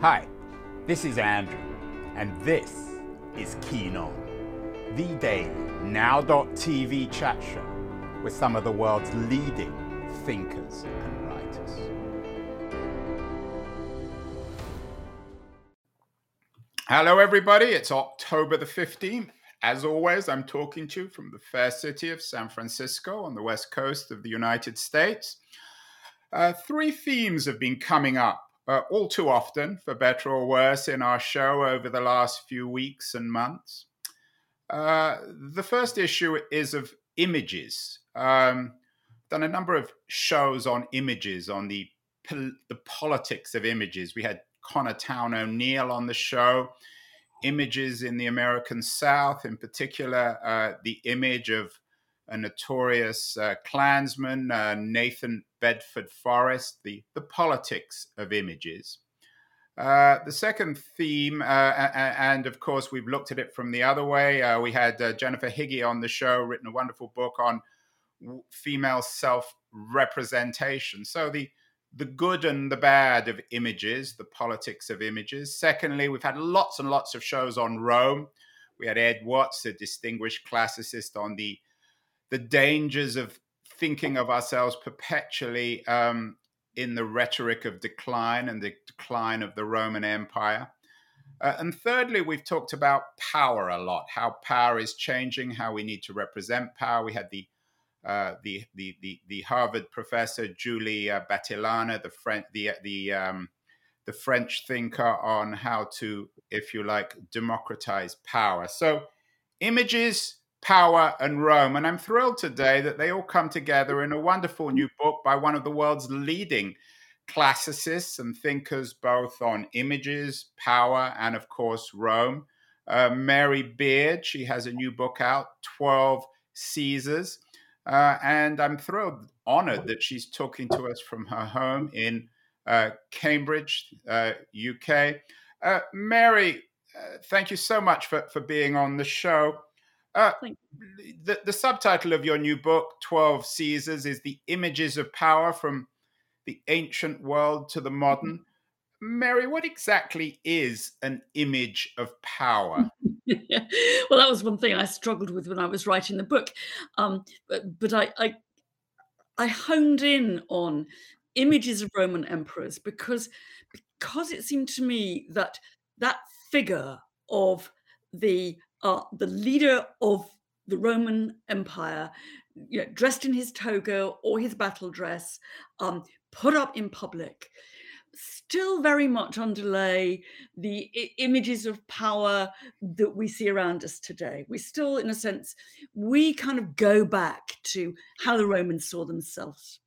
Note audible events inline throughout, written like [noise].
Hi, this is Andrew, and this is Keen On, the daily now.tv chat show with some of the world's leading thinkers and writers. Hello, everybody. It's October the 15th. As always, I'm talking to you from the fair city of San Francisco on the west coast of the United States. Uh, three themes have been coming up uh, all too often, for better or worse, in our show over the last few weeks and months. Uh, the first issue is of images. Um, done a number of shows on images, on the the politics of images. We had Connor Towne O'Neill on the show. Images in the American South, in particular, uh, the image of a notorious uh, Klansman, uh, Nathan Bedford Forrest, the, the politics of images. Uh, the second theme, uh, and of course, we've looked at it from the other way. Uh, we had uh, Jennifer Higgie on the show, written a wonderful book on female self representation. So, the the good and the bad of images, the politics of images. Secondly, we've had lots and lots of shows on Rome. We had Ed Watts, a distinguished classicist, on the the dangers of thinking of ourselves perpetually um, in the rhetoric of decline and the decline of the Roman Empire. Uh, and thirdly, we've talked about power a lot, how power is changing, how we need to represent power. We had the uh, the, the, the the Harvard professor Julie uh, Battilana, the French the the um, the French thinker on how to, if you like, democratize power. So, images power, and Rome. And I'm thrilled today that they all come together in a wonderful new book by one of the world's leading classicists and thinkers, both on images, power, and of course, Rome. Uh, Mary Beard, she has a new book out, 12 Caesars. Uh, and I'm thrilled, honored that she's talking to us from her home in uh, Cambridge, UK. Uh, uh, Mary, uh, thank you so much for, for being on the show. Uh, the, the subtitle of your new book, 12 Caesars, is The Images of Power from the Ancient World to the Modern. Mary, what exactly is an image of power? [laughs] well, that was one thing I struggled with when I was writing the book. Um, but, but I, I, I honed in on images of Roman emperors because because it seemed to me that that figure of the uh, the leader of the Roman Empire, you know, dressed in his toga or his battle dress, um, put up in public, still very much underlay the I- images of power that we see around us today. We still, in a sense, we kind of go back to how the Romans saw themselves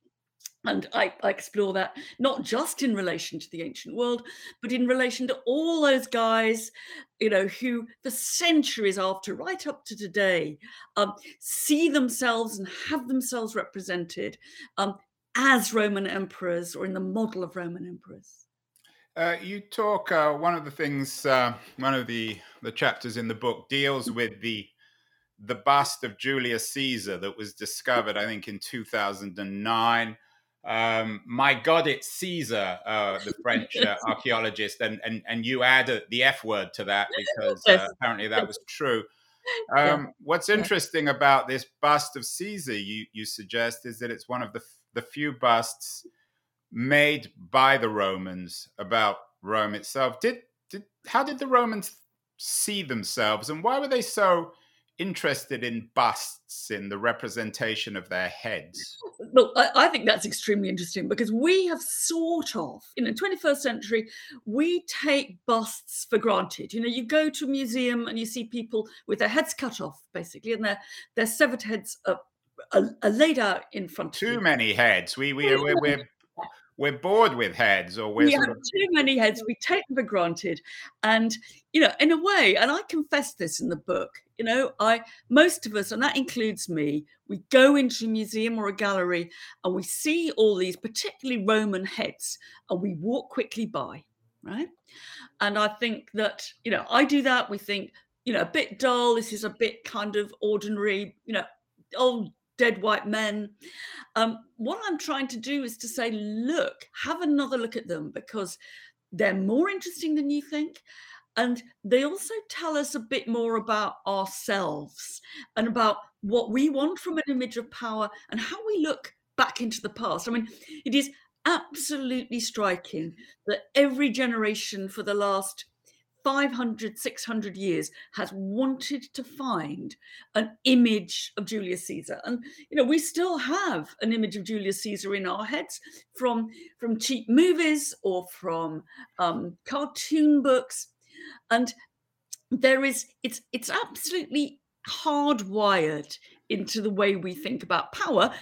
and I, I, explore that not just in relation to the ancient world, but in relation to all those guys, you know, who for centuries after, right up to today, um, see themselves and have themselves represented um, as Roman emperors or in the model of Roman emperors. Uh, you talk. Uh, one of the things, uh, one of the the chapters in the book deals with the the bust of Julius Caesar that was discovered, I think, in two thousand and nine um, my God, it's Caesar, uh, the French uh, [laughs] archaeologist, and, and and you add the F word to that [laughs] because uh, apparently that was true. [laughs] Um, yeah. What's interesting yeah. about this bust of Caesar, you you suggest, is that it's one of the the few busts made by the Romans about Rome itself. Did did how did the Romans see themselves, and why were they so interested in busts in the representation of their heads? [laughs] Well, I, I, think that's extremely interesting because we have sort of, in the 21st century, we take busts for granted. You know, you go to a museum and you see people with their heads cut off, basically, and their, their severed heads are, are, are laid out in front Too of you. many heads. We, we, we're, we're we're bored with heads or we're we have of... too many heads we take them for granted. And you know in a way and i confess this in the book you know i most of us and that includes me we go into a museum or a gallery and we see all these particularly roman heads and we walk quickly by right? And i think that you know i do that we think you know a bit dull this is a bit kind of ordinary you know old dead white men. Um, what I'm trying to do is to say, look, have another look at them because they're more interesting than you think. And they also tell us a bit more about ourselves and about what we want from an image of power and how we look back into the past. I mean, it is absolutely striking that every generation for the last 500, 600 years has wanted to find an image of Julius Caesar. And, you know, we still have an image of Julius Caesar in our heads from, from cheap movies or from um, cartoon books. And there is, it's, it's absolutely hardwired into the way we think about power.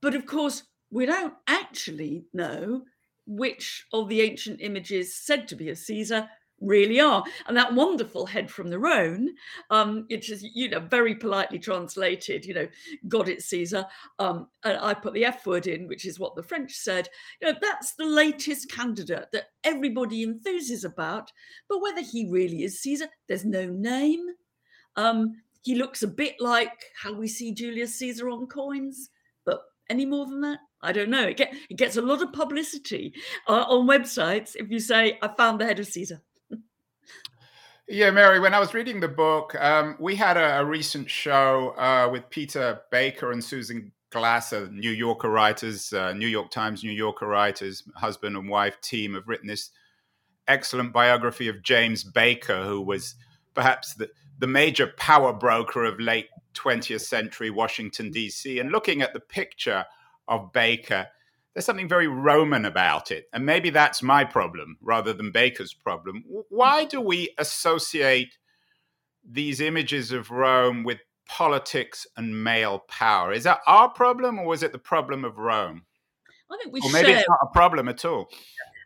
But of course, we don't actually know which of the ancient images said to be of Caesar really are. And that wonderful head from the Rhone, um, which is, you know, very politely translated, you know, God it's Caesar. Um, and I put the F word in, which is what the French said. You know, that's the latest candidate that everybody enthuses about. But whether he really is Caesar, there's no name. Um, he looks a bit like how we see Julius Caesar on coins, but any more than that? I don't know. It, get, it gets a lot of publicity uh, on websites if you say, I found the head of Caesar. Yeah, Mary, when I was reading the book, um, we had a, a recent show uh, with Peter Baker and Susan Glasser, New Yorker writers, uh, New York Times New Yorker writers, husband and wife team have written this excellent biography of James Baker, who was perhaps the, the major power broker of late 20th century Washington, D.C. And looking at the picture of Baker, there's something very Roman about it. And maybe that's my problem rather than Baker's problem. Why do we associate these images of Rome with politics and male power? Is that our problem or is it the problem of Rome? I think we should, or maybe share. it's not a problem at all.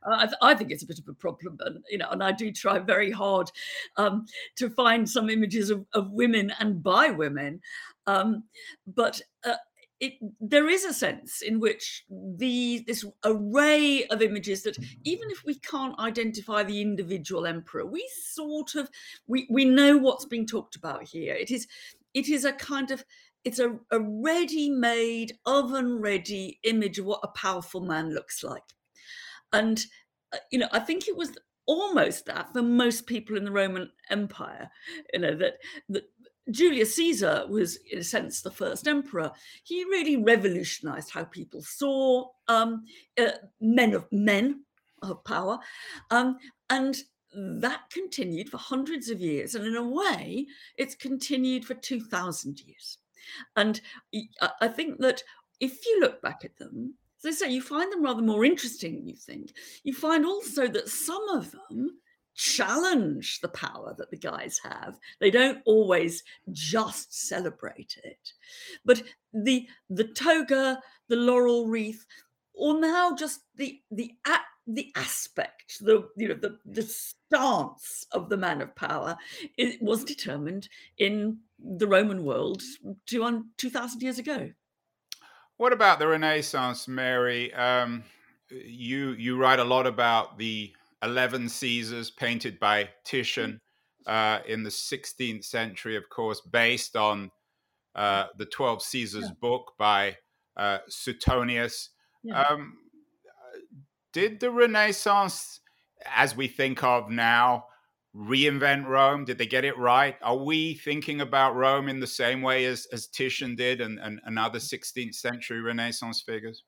I, I, think it's a bit of a problem, and you know, and I do try very hard um, to find some images of, of, women and by women, um, but uh, it, there is a sense in which the this array of images that even if we can't identify the individual emperor we sort of we we know what's being talked about here. It is it is a kind of it's a, a ready-made oven ready image of what a powerful man looks like. And uh, you know i think it was almost that for most people in the roman empire you know that that Julius Caesar was, in a sense, the first emperor. He really revolutionized how people saw um, uh, men of men of power, um, and that continued for hundreds of years. And in a way, it's continued for two thousand years. And I think that if you look back at them, as I say, you find them rather more interesting than you think. You find also that some of them challenge the power that the guys have. They don't always just celebrate it. But the the toga, the laurel wreath, or now just the the the aspect, the you know the the stance of the man of power, it was determined in the Roman world two two thousand years ago. What about the Renaissance, Mary? Um, you you write a lot about the 11 Caesars painted by Titian uh, in the 16th century, of course, based on uh, the 12 Caesars yeah. book by uh, Suetonius. Yeah. Um, did the Renaissance, as we think of now, reinvent Rome? Did they get it right? Are we thinking about Rome in the same way as, as Titian did and, and, and other 16th century Renaissance figures?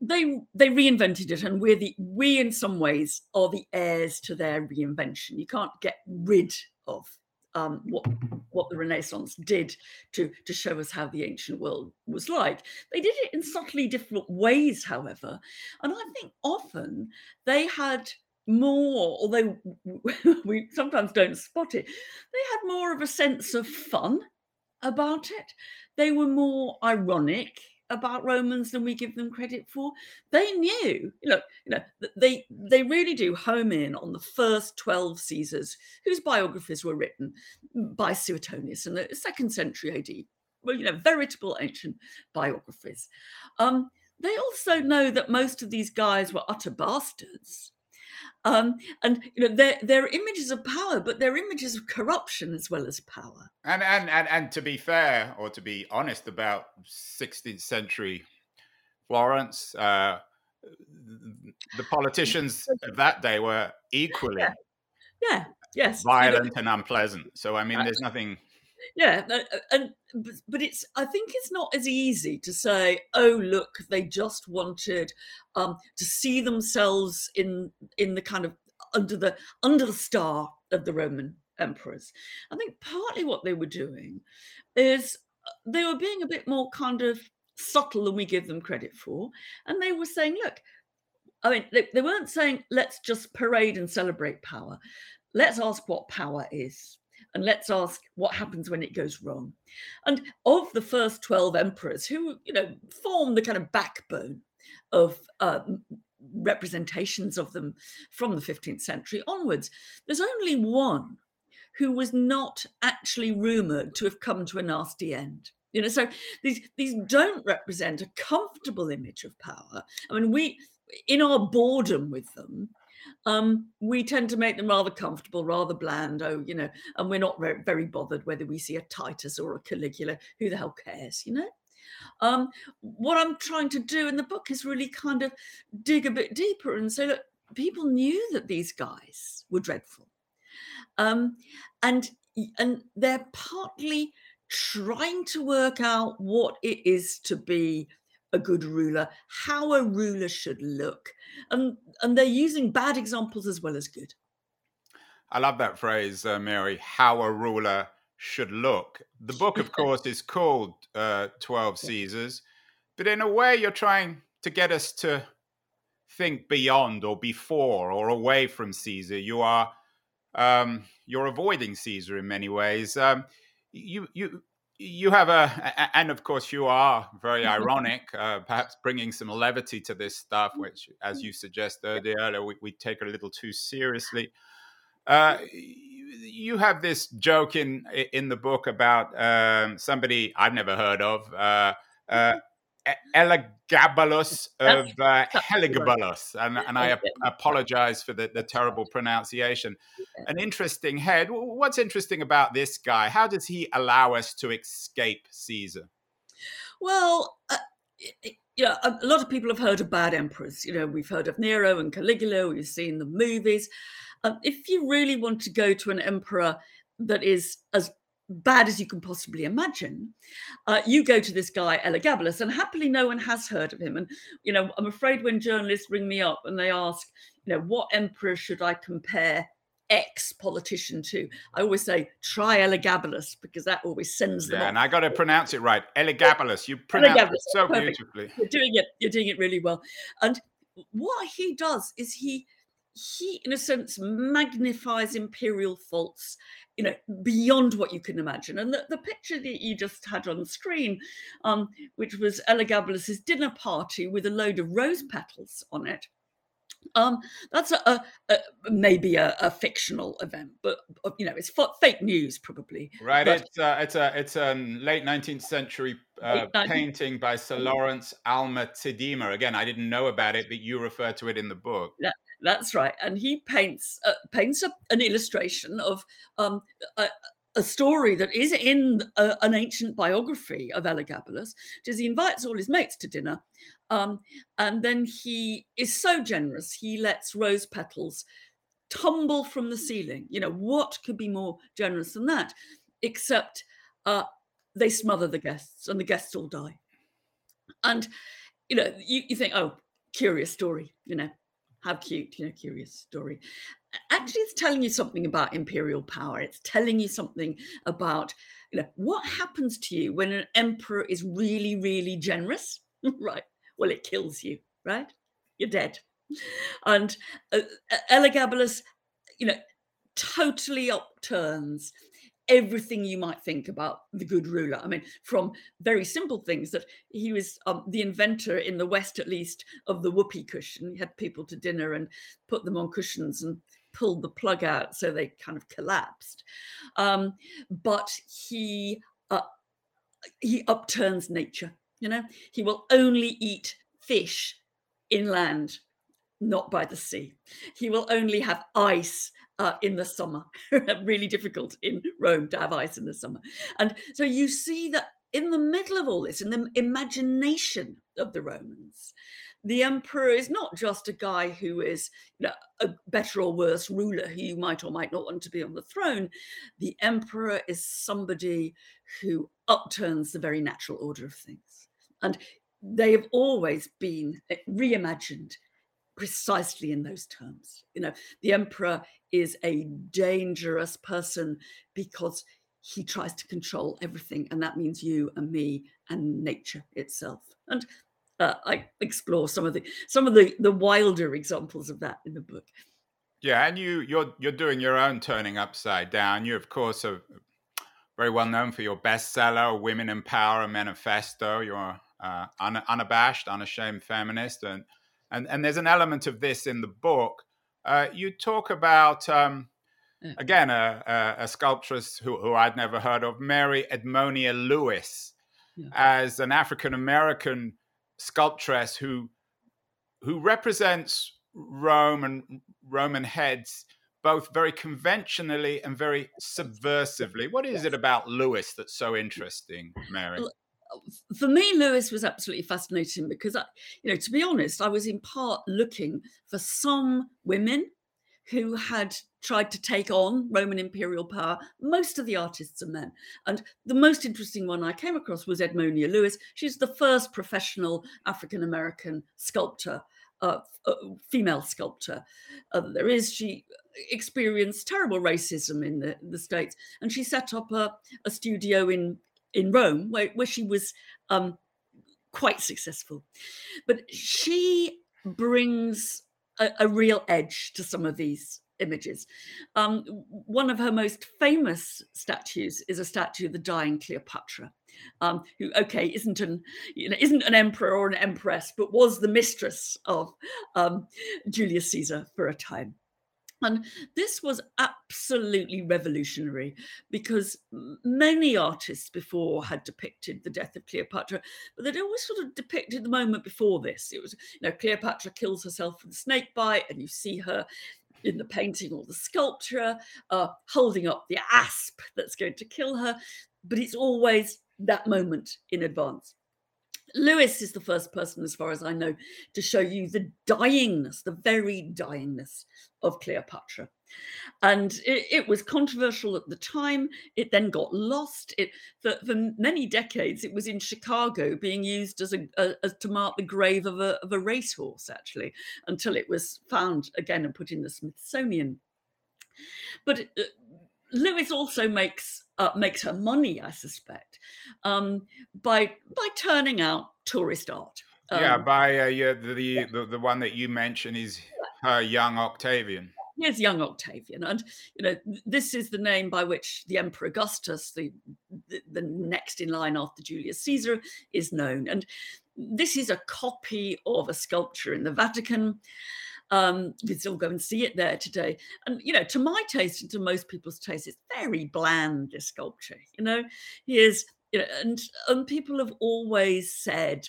They they reinvented it and we're the we in some ways are the heirs to their reinvention you can't get rid of um, what what the Renaissance did to to show us how the ancient world was like. They did it in subtly different ways, however, and I think often they had more, although [laughs] we sometimes don't spot it, they had more of a sense of fun about it. They were more ironic about Romans than we give them credit for. They knew, look, you know, they they really do home in on the first 12 Caesars whose biographies were written by Suetonius in the second century AD. Well, you know, veritable ancient biographies. Um, they also know that most of these guys were utter bastards. Um, and you know they're, they're images of power, but they're images of corruption as well as power. And and and and to be fair, or to be honest about 16th century Florence, uh, the politicians of that day were equally [laughs] yeah, yeah. yes violent you know, and unpleasant so i mean there's nothing yeah and but it's i think it's not as easy to say oh look they just wanted um, to see themselves in in the kind of under the under the star of the roman emperors. I think partly what they were doing is uh, they were being a bit more kind of subtle than we give them credit for and they were saying look i mean they, they weren't saying let's just parade and celebrate power. Let's ask what power is and let's ask what happens when it goes wrong. And of the first 12 emperors who, you know, form the kind of backbone of uh, representations of them from the 15th century onwards, there's only one who was not actually rumored to have come to a nasty end. You know, so these these don't represent a comfortable image of power. I mean, we in our boredom with them, um, we tend to make them rather comfortable, rather bland. Oh, you know, and we're not very, very bothered whether we see a Titus or a Caligula. Who the hell cares, you know? Um, what I'm trying to do in the book is really kind of dig a bit deeper and say, look, people knew that these guys were dreadful, um, and and they're partly trying to work out what it is to be a good ruler, how a ruler should look. And, and they're using bad examples as well as good. I love that phrase, uh, Mary, how a ruler should look. The book, of [laughs] course, is called uh, 12 Caesars, but in a way, you're trying to get us to think beyond or before or away from Caesar. You are um, you're avoiding Caesar in many ways. Um, you you you have a, and of course, you are very ironic, uh, perhaps bringing some levity to this stuff, which, as you suggested earlier, we, we take a little too seriously. Uh, you have this joke in in the book about um, somebody I've never heard of, uh, uh Elagabalus of uh, Heliogabalus, and, and I ap- apologize for the, the terrible pronunciation. An interesting head. What's interesting about this guy? How does he allow us to escape Caesar? Well, uh, yeah, a lot of people have heard of bad emperors. You know, we've heard of Nero and Caligula. We've seen the movies. Um, if you really want to go to an emperor that is as bad as you can possibly imagine, uh, you go to this guy Elagabalus, and happily no one has heard of him. And you know, I'm afraid when journalists ring me up and they ask, you know, what emperor should I compare X politician to? I always say try Elagabalus because that always sends them. Yeah, off. and I got to pronounce it right, Elagabalus. You pronounce Elagabalus, it so perfect. beautifully. You're doing it. You're doing it really well. And what he does is he he, in a sense, magnifies imperial faults you know beyond what you can imagine. And the, the picture that you just had on screen um, which was elagabalus's dinner party with a load of rose petals on it um, that's a, a, a maybe a, a, fictional event, but uh, you know, it's f- fake news probably. Right. But, it's uh, it's a it's a late nineteenth century uh, painting by Sir Lawrence Alma Tadema. Again, I didn't know about it, but you refer to it in the book. Yeah, that's right. And he paints uh, paints a, an illustration of um, a, a story that is in a, an ancient biography of Elagabalus, because he invites all his mates to dinner, um, and then he is so generous he lets rose petals tumble from the ceiling. You know what could be more generous than that? Except uh, they smother the guests, and the guests all die. And you know, you, you think, oh, curious story, you know, how cute, you know, curious story. Actually, it's telling you something about imperial power. It's telling you something about, you know, what happens to you when an emperor is really, really generous, [laughs] right? Well, it kills you, right? You're dead. And uh, Elagabalus, you know, totally upturns everything you might think about the good ruler. I mean, from very simple things that he was um, the inventor in the West, at least, of the whoopee cushion. He had people to dinner and put them on cushions and pulled the plug out so they kind of collapsed. Um, but he uh, he upturns nature. You know, he will only eat fish inland, not by the sea. He will only have ice uh, in the summer. [laughs] really difficult in Rome to have ice in the summer. And so you see that in the middle of all this, in the imagination of the Romans, the emperor is not just a guy who is you know, a better or worse ruler who you might or might not want to be on the throne. The emperor is somebody who upturns the very natural order of things. And they have always been eh, reimagined precisely in those terms. You know, the emperor is a dangerous person because he tries to control everything, and that means you and me and nature itself. And uh, I explore some of the some of the the wilder examples of that in the book. Yeah, and you you're you're doing your own turning upside down. You of course are very well known for your bestseller, Women in Power Manifesto. You're uh, un- unabashed, unashamed feminist, and and and there's an element of this in the book. Uh, you talk about um, yeah. again a, a, a, sculptress who, who I'd never heard of, Mary Edmonia Lewis, yeah. as an African American sculptress who who represents Rome and Roman heads both very conventionally and very subversively. What is it about Lewis that's so interesting, Mary? For me, Lewis was absolutely fascinating because, I, you know, to be honest, I was in part looking for some women who had tried to take on Roman imperial power. Most of the artists are men. And the most interesting one I came across was Edmonia Lewis. She's the first professional African American sculptor, uh, uh, female sculptor uh, there is. She experienced terrible racism in the, the States. And she set up a, a studio in, in Rome where, where she was um, quite successful. But she brings a, a real edge to some of these images. Um, one of her most famous statues is a statue of the dying Cleopatra, um, who, okay, isn't an you know isn't an emperor or an empress, but was the mistress of um, Julius Caesar for a time. And this was absolutely revolutionary because many artists before had depicted the death of Cleopatra, but they'd always sort of depicted the moment before this. It was, you know, Cleopatra kills herself from the snake bite, and you see her in the painting or the sculpture uh, holding up the asp that's going to kill her, but it's always that moment in advance. Lewis is the first person, as far as I know, to show you the dyingness, the very dyingness of Cleopatra. And it, it, was controversial at the time. It then got lost. It for, for many decades, it was in Chicago, being used as a, a as to mark the grave of a of a racehorse, actually, until it was found again and put in the Smithsonian. But uh, Lewis also makes uh, makes her money, I suspect, um, by by turning out tourist art. Um, yeah, by uh, yeah, the, the the one that you mentioned is her young Octavian. Here's young Octavian, and you know this is the name by which the Emperor Augustus, the, the the next in line after Julius Caesar, is known. And this is a copy of a sculpture in the Vatican. Um, you still go and see it there today. And, you know, to my taste and to most people's taste, it's very bland, this sculpture. You know, he is, you know, and, and people have always said,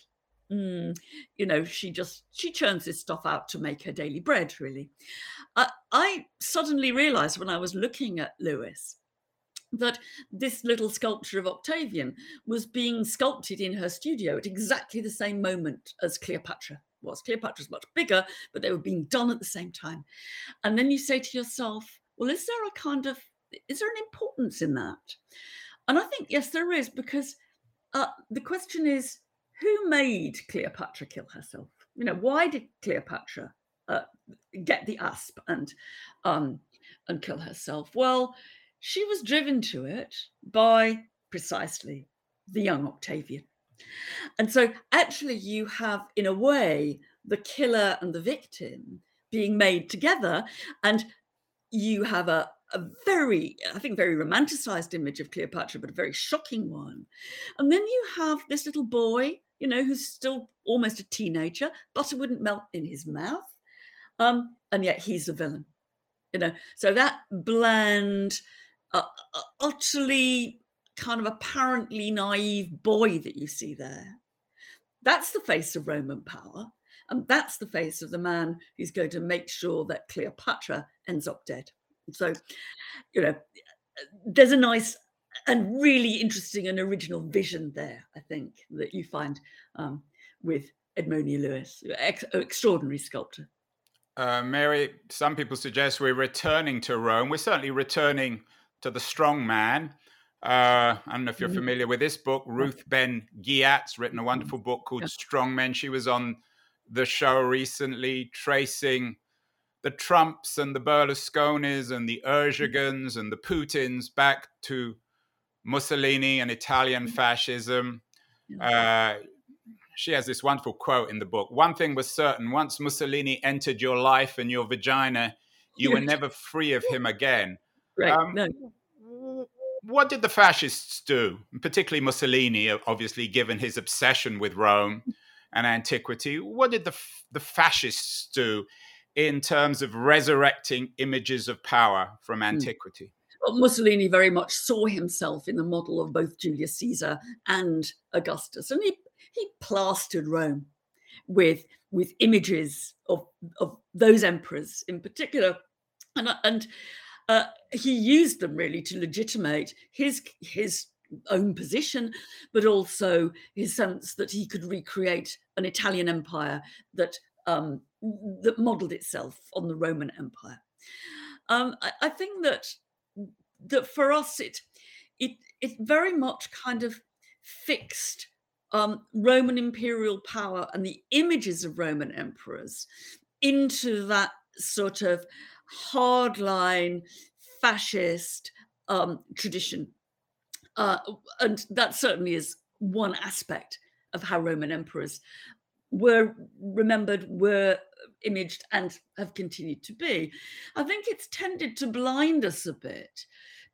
mm, you know, she just, she churns this stuff out to make her daily bread, really. I, I suddenly realized when I was looking at Lewis, that this little sculpture of Octavian was being sculpted in her studio at exactly the same moment as Cleopatra was. Cleopatra's much bigger, but they were being done at the same time. And then you say to yourself, well, is there a kind of, is there an importance in that? And I think, yes, there is, because uh, the question is, who made Cleopatra kill herself? You know, why did Cleopatra uh, get the asp and um, and kill herself? Well, she was driven to it by precisely the young Octavian. And so, actually, you have, in a way, the killer and the victim being made together. And you have a, a very, I think, very romanticized image of Cleopatra, but a very shocking one. And then you have this little boy, you know, who's still almost a teenager. Butter wouldn't melt in his mouth. Um, and yet he's a villain, you know. So that bland, uh, uh utterly kind of apparently naive boy that you see there. That's the face of Roman power. And that's the face of the man who's going to make sure that Cleopatra ends up dead. So, you know, there's a nice and really interesting and original vision there, I think, that you find um, with Edmonia Lewis, ex- extraordinary sculptor. Uh, Mary, some people suggest we're returning to Rome. We're certainly returning to the strong man. Uh, I don't know if you're mm-hmm. familiar with this book. Ruth Ben Ghiat's written a mm-hmm. wonderful book called Strong Men. She was on the show recently, tracing the Trumps and the Berlusconis and the Erdogans and the Putins back to Mussolini and Italian mm-hmm. fascism. Uh, she has this wonderful quote in the book. One thing was certain once Mussolini entered your life and your vagina, you were never free of him again. Right. Um, no. What did the fascists do, particularly Mussolini, obviously, given his obsession with Rome and antiquity? What did the, the fascists do in terms of resurrecting images of power from hmm. antiquity? Well, Mussolini very much saw himself in the model of both Julius Caesar and Augustus, and he he plastered Rome with with images of of those emperors in particular, and and uh, he used them really to legitimate his his own position, but also his sense that he could recreate an Italian empire that um, that modelled itself on the Roman Empire. Um, I, I, think that that for us it it it very much kind of fixed um, Roman imperial power and the images of Roman emperors into that sort of hardline fascist um, tradition. Uh, and that certainly is one aspect of how Roman emperors were remembered, were imaged, and have continued to be. I think it's tended to blind us a bit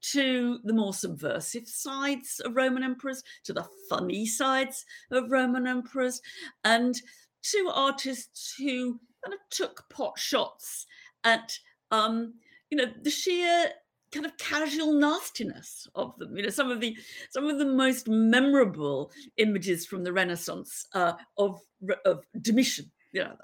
to the more subversive sides of Roman emperors, to the funny sides of Roman emperors, and to artists who kind of took pot shots at, um, you know, the sheer kind of casual nastiness of them. You know, some of the some of the most memorable images from the Renaissance uh, of of Domitian. You know,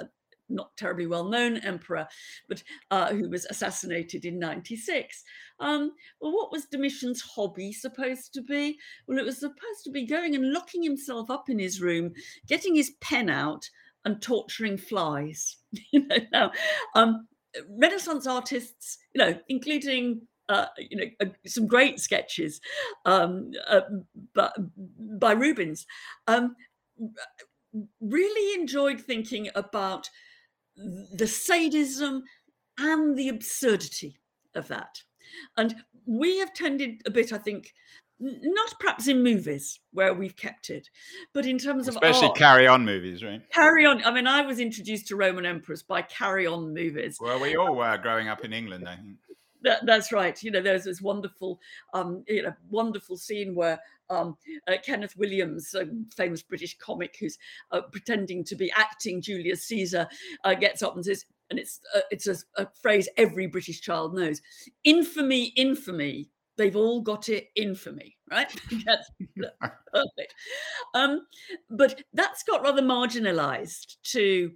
not terribly well known emperor, but uh, who was assassinated in 96. Um, well, what was Domitian's hobby supposed to be? Well, it was supposed to be going and locking himself up in his room, getting his pen out, and torturing flies. [laughs] you know, now, um, Renaissance artists, you know, including uh, you know, uh, some great sketches um, uh, by, by Rubens. Um, really enjoyed thinking about the sadism and the absurdity of that. And we have tended a bit, I think, not perhaps in movies where we've kept it, but in terms of especially carry on movies, right? Carry on. I mean, I was introduced to Roman emperors by carry on movies. Well, we all were growing up in England, I think. That, that's right. You know, there's this wonderful, um, you know, wonderful scene where um, uh, Kenneth Williams, a famous British comic who's uh, pretending to be acting Julius Caesar, uh, gets up and says, and it's uh, it's a, a, phrase every British child knows: "Infamy, infamy." They've all got it infamy, right? [laughs] that's [laughs] perfect. Um, but that's got rather marginalised to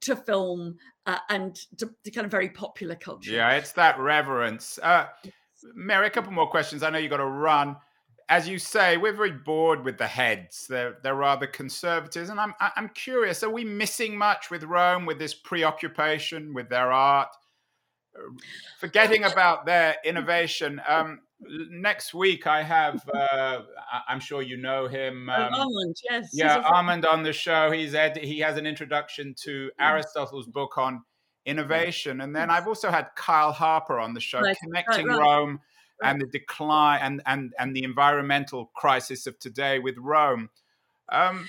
to film uh, and to, to, kind of very popular culture. Yeah, it's that reverence. Uh, Mary, a couple more questions. I know you've got to run. As you say, we're very bored with the heads. They're they're rather conservatives, and I'm I'm curious. Are we missing much with Rome with this preoccupation with their art? Forgetting about their innovation. Um, next week I have uh, I'm sure you know him oh, um, Armand yes yeah Armand on the show. He's ed- he has an introduction to Aristotle's book on innovation and then I've also had Kyle Harper on the show right. connecting right, right. Rome and the decline and and and the environmental crisis of today with Rome. Um,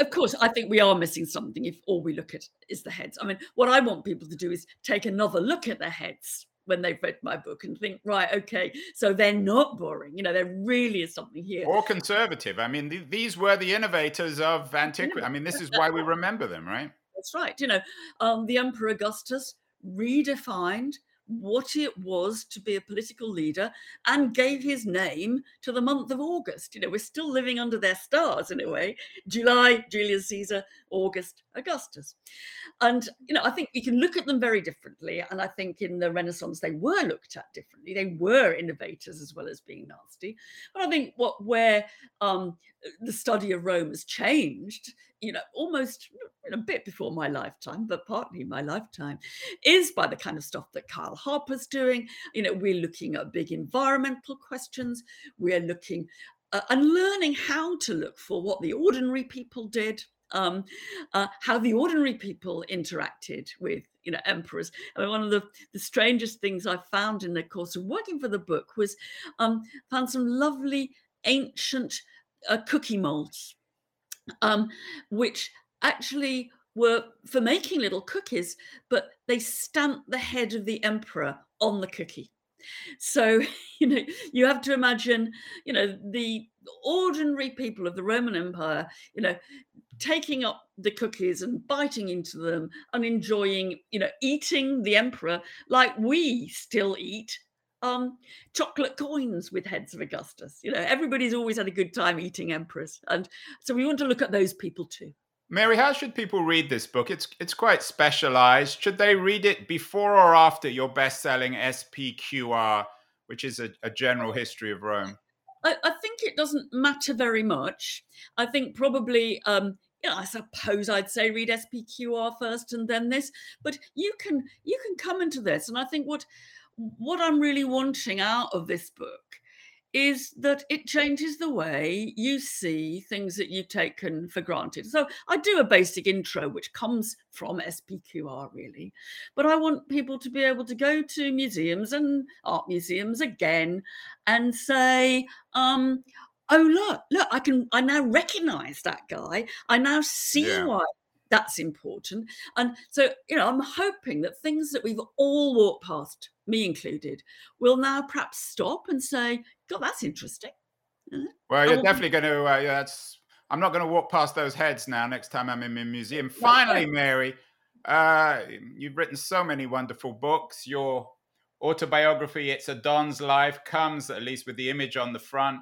of course, I think we are missing something if all we look at is the heads. I mean, what I want people to do is take another look at their heads when they've read my book and think, right, okay, so they're not boring. You know, there really is something here. Or conservative. I mean, th- these were the innovators of antiquity. I mean, this is why we remember them, right? That's right. You know, um, the Emperor Augustus redefined what it was to be a political leader and gave his name to the month of August. You know, we're still living under their stars in a way. July, Julius Caesar, August, Augustus. And, you know, I think you can look at them very differently. And I think in the Renaissance, they were looked at differently. They were innovators as well as being nasty. But I think what where um, the study of Rome has changed, you know, almost a bit before my lifetime, but partly my lifetime, is by the kind of stuff that Kyle Harper's doing. You know, we're looking at big environmental questions. We're looking uh, and learning how to look for what the ordinary people did um, uh, how the ordinary people interacted with you know emperors. I mean, one of the, the strangest things I found in the course of working for the book was um, found some lovely ancient uh, cookie molds, um, which actually were for making little cookies, but they stamped the head of the emperor on the cookie. So, [laughs] you know, you have to imagine, you know, the ordinary people of the Roman Empire, you know, taking up the cookies and biting into them and enjoying, you know, eating the emperor like we still eat um, chocolate coins with heads of Augustus. You know, everybody's always had a good time eating emperors. And so we want to look at those people too. Mary, how should people read this book? It's it's quite specialized. Should they read it before or after your best-selling SPQR, which is a, a general history of Rome? I, I, think it doesn't matter very much. I think probably um, I suppose I'd say read SPQR first and then this, but you can you can come into this. And I think what what I'm really wanting out of this book is that it changes the way you see things that you've taken for granted. So I do a basic intro, which comes from SPQR, really. But I want people to be able to go to museums and art museums again and say, um, oh, look, look, I can, I now recognize that guy. I now see yeah. why that's important. And so, you know, I'm hoping that things that we've all walked past, me included, will now perhaps stop and say, God, that's interesting. Well, you're definitely going to, uh, yeah, that's, I'm not going to walk past those heads now next time I'm in a museum. Finally, Mary, uh, you've written so many wonderful books. Your autobiography, It's a Don's Life, comes at least with the image on the front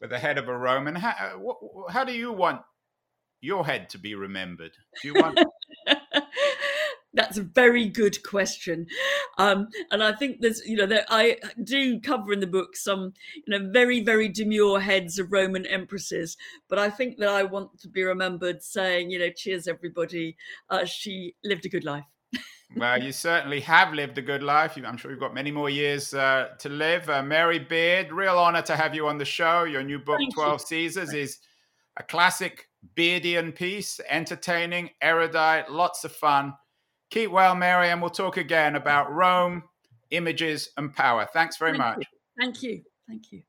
with the head of a Roman. How, uh, how do you want your head to be remembered? Do you want? [laughs] That's a very good question, um, and I think there's, you know, that I do cover in the book some, you know, very very demure heads of Roman empresses, but I think that I want to be remembered saying, you know, cheers everybody, uh, she lived a good life. well, you certainly have lived a good life. I'm sure you've got many more years uh, to live. Uh, Mary Beard, real honor to have you on the show. Your new book, Thank 12 you. Caesars, is a classic Beardian piece, entertaining, erudite, lots of fun. Keep well, Mary, and we'll talk again about Rome, images, and power. Thanks very Thank much. You. Thank you. Thank you.